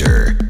Answer,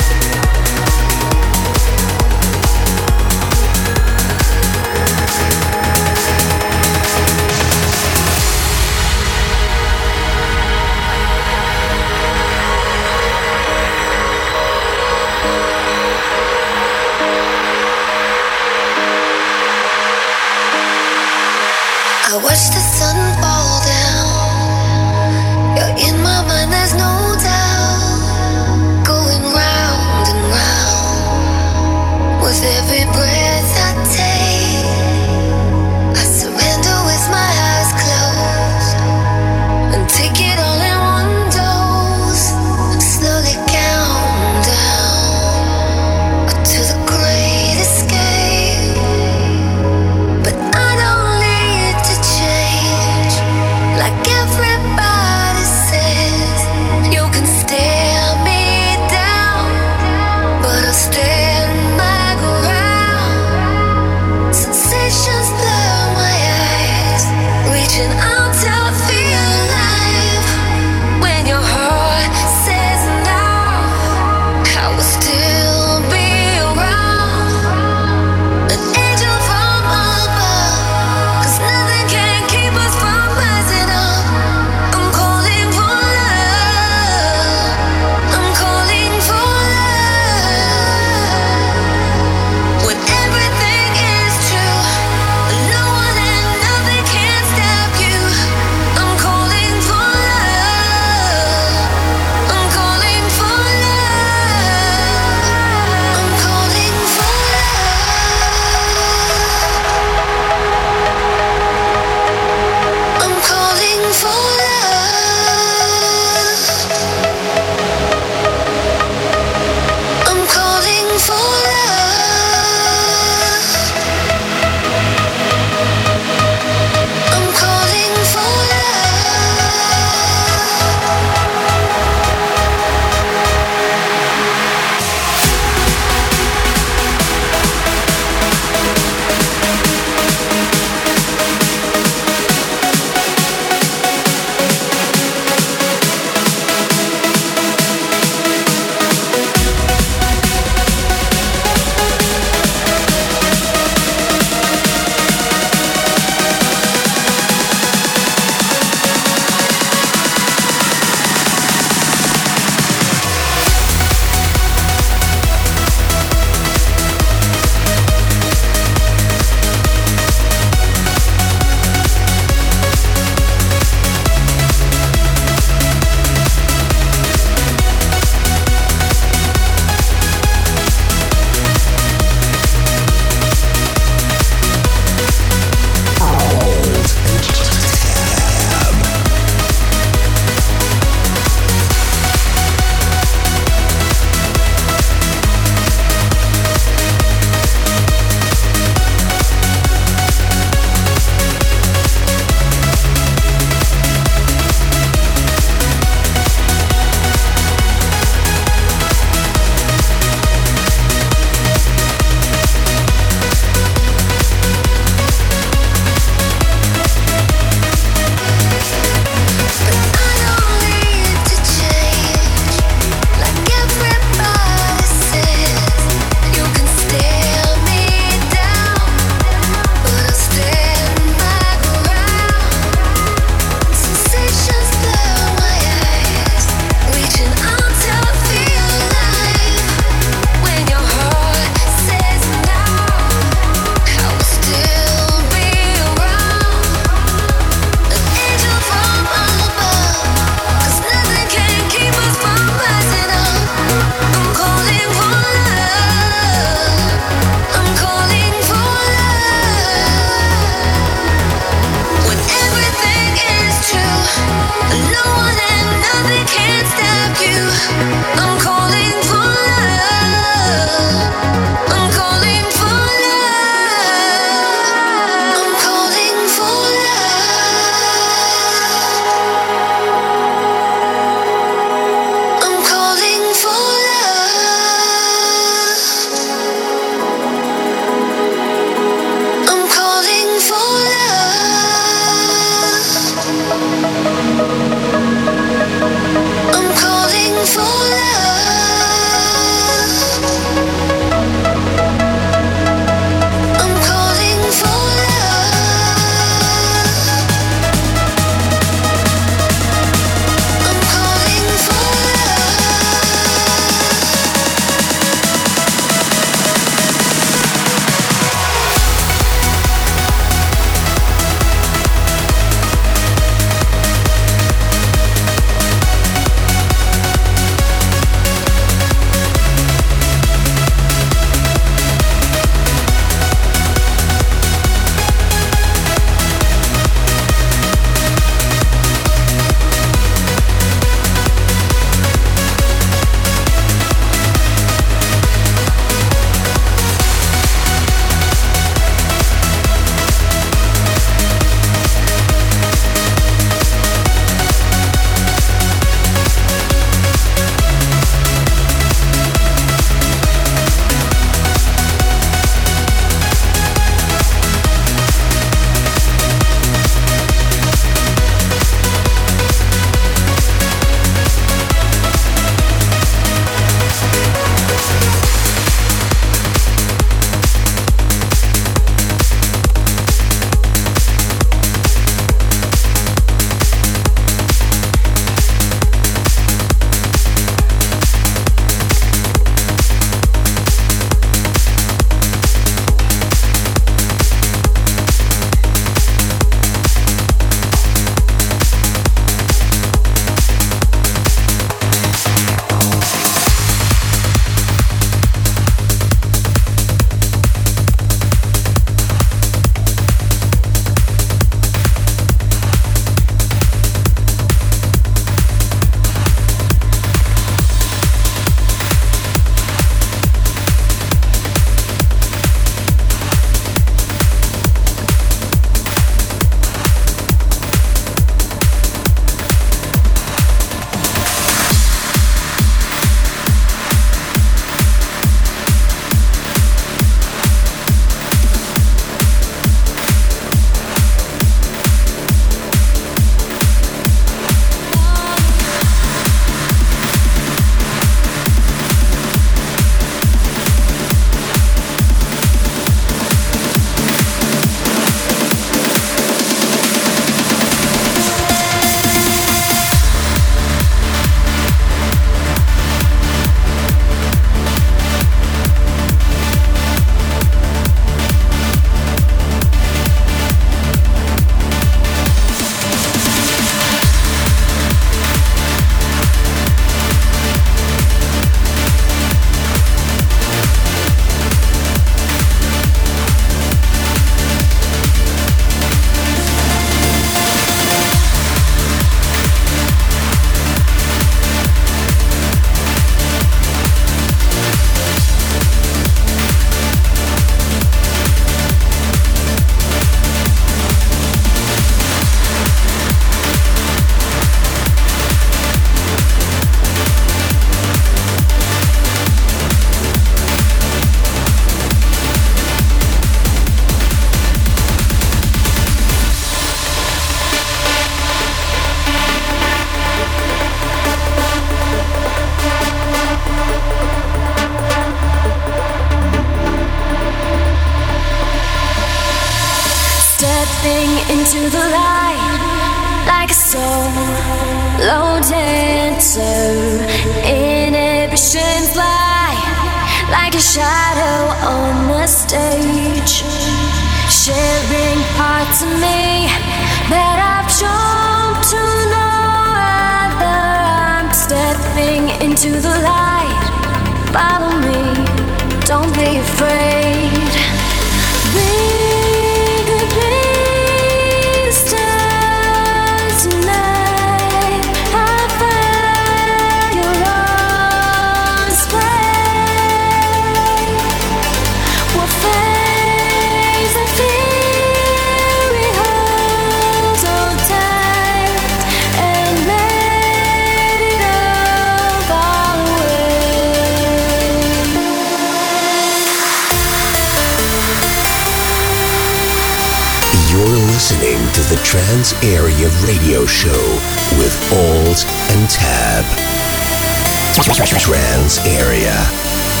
Trans Area.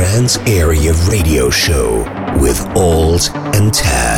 Trans Area Radio Show with Alt and Tab.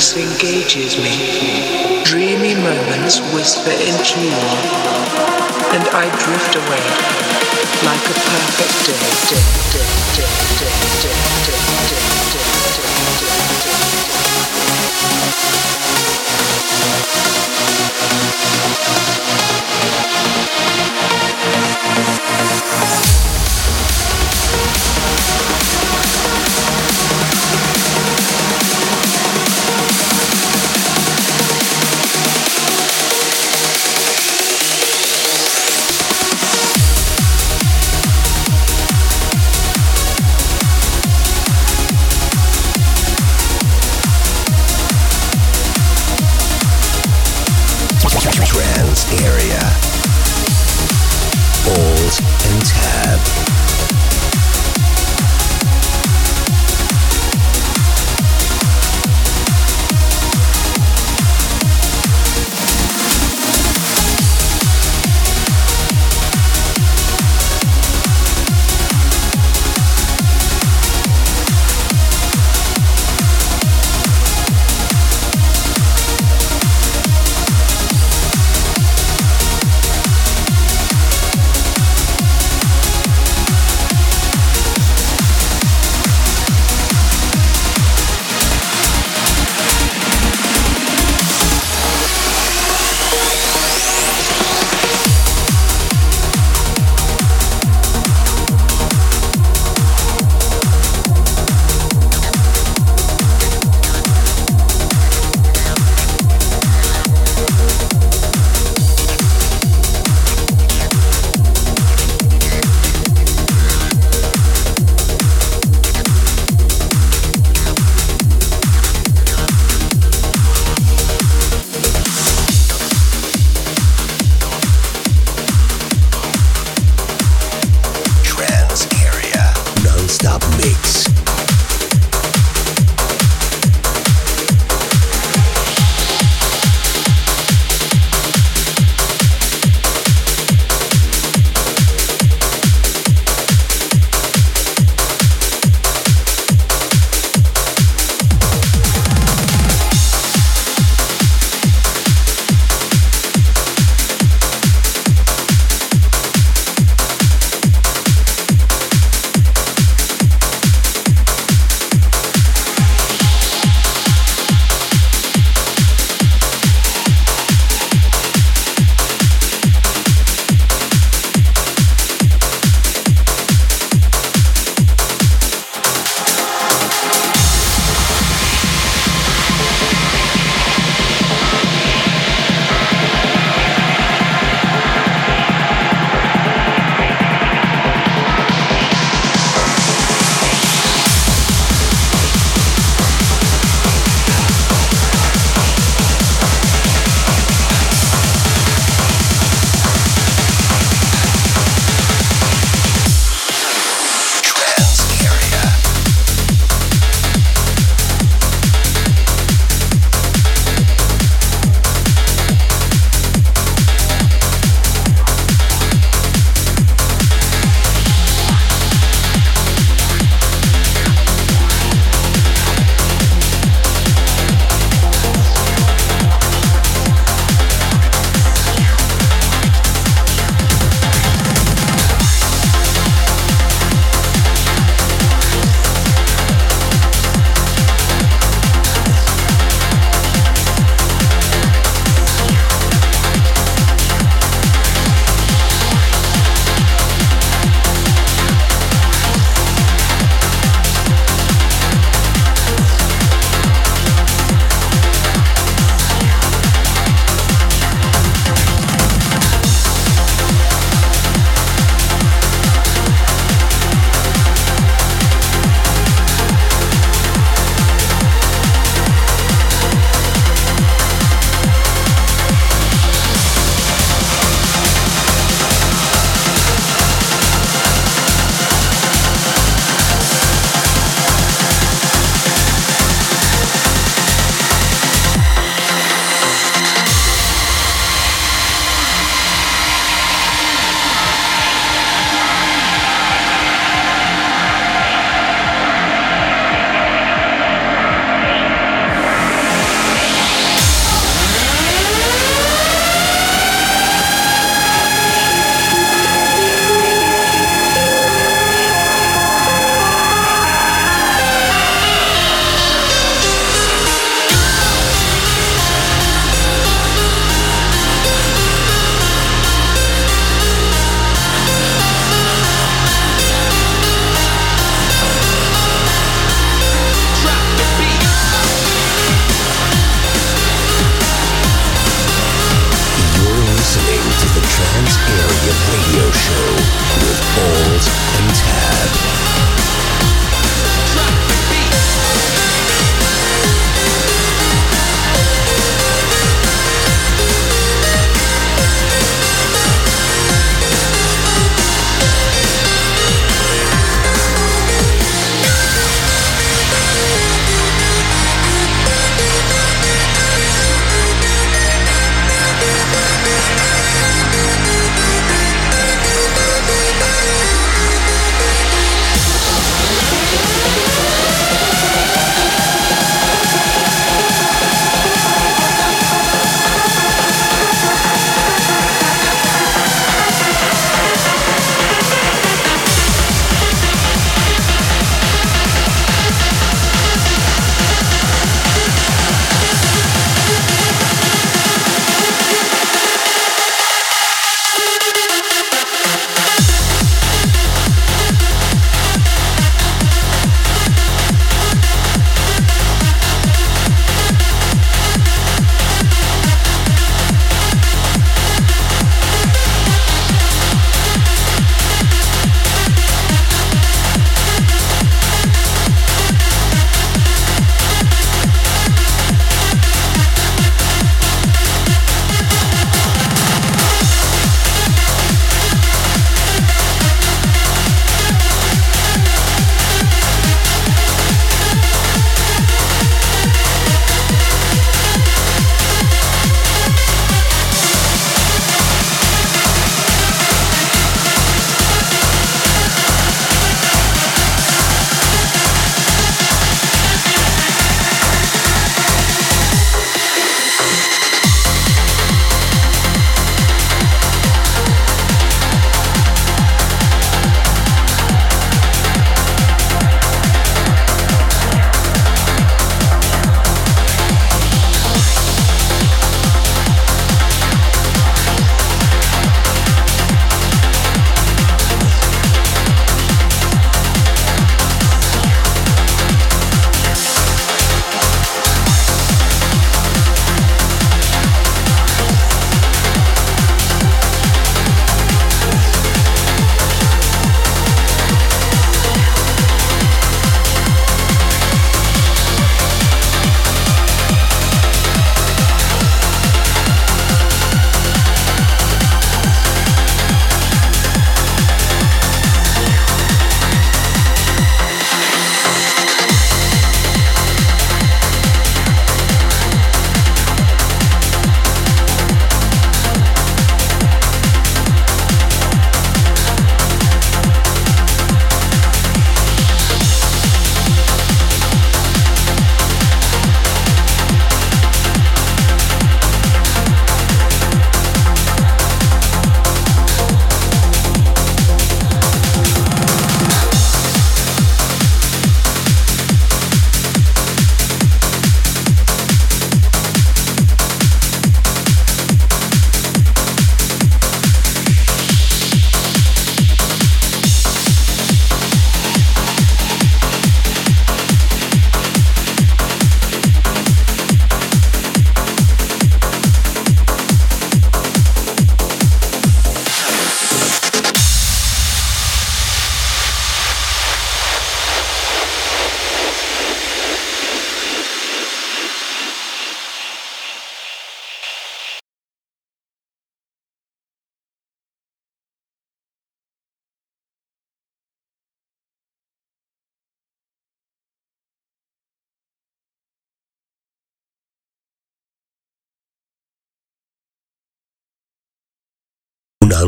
Universe engages me. Dreamy moments whisper in tune, and I drift away like a perfect day, day, day, day, day, day, day, day,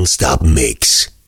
non-stop mix.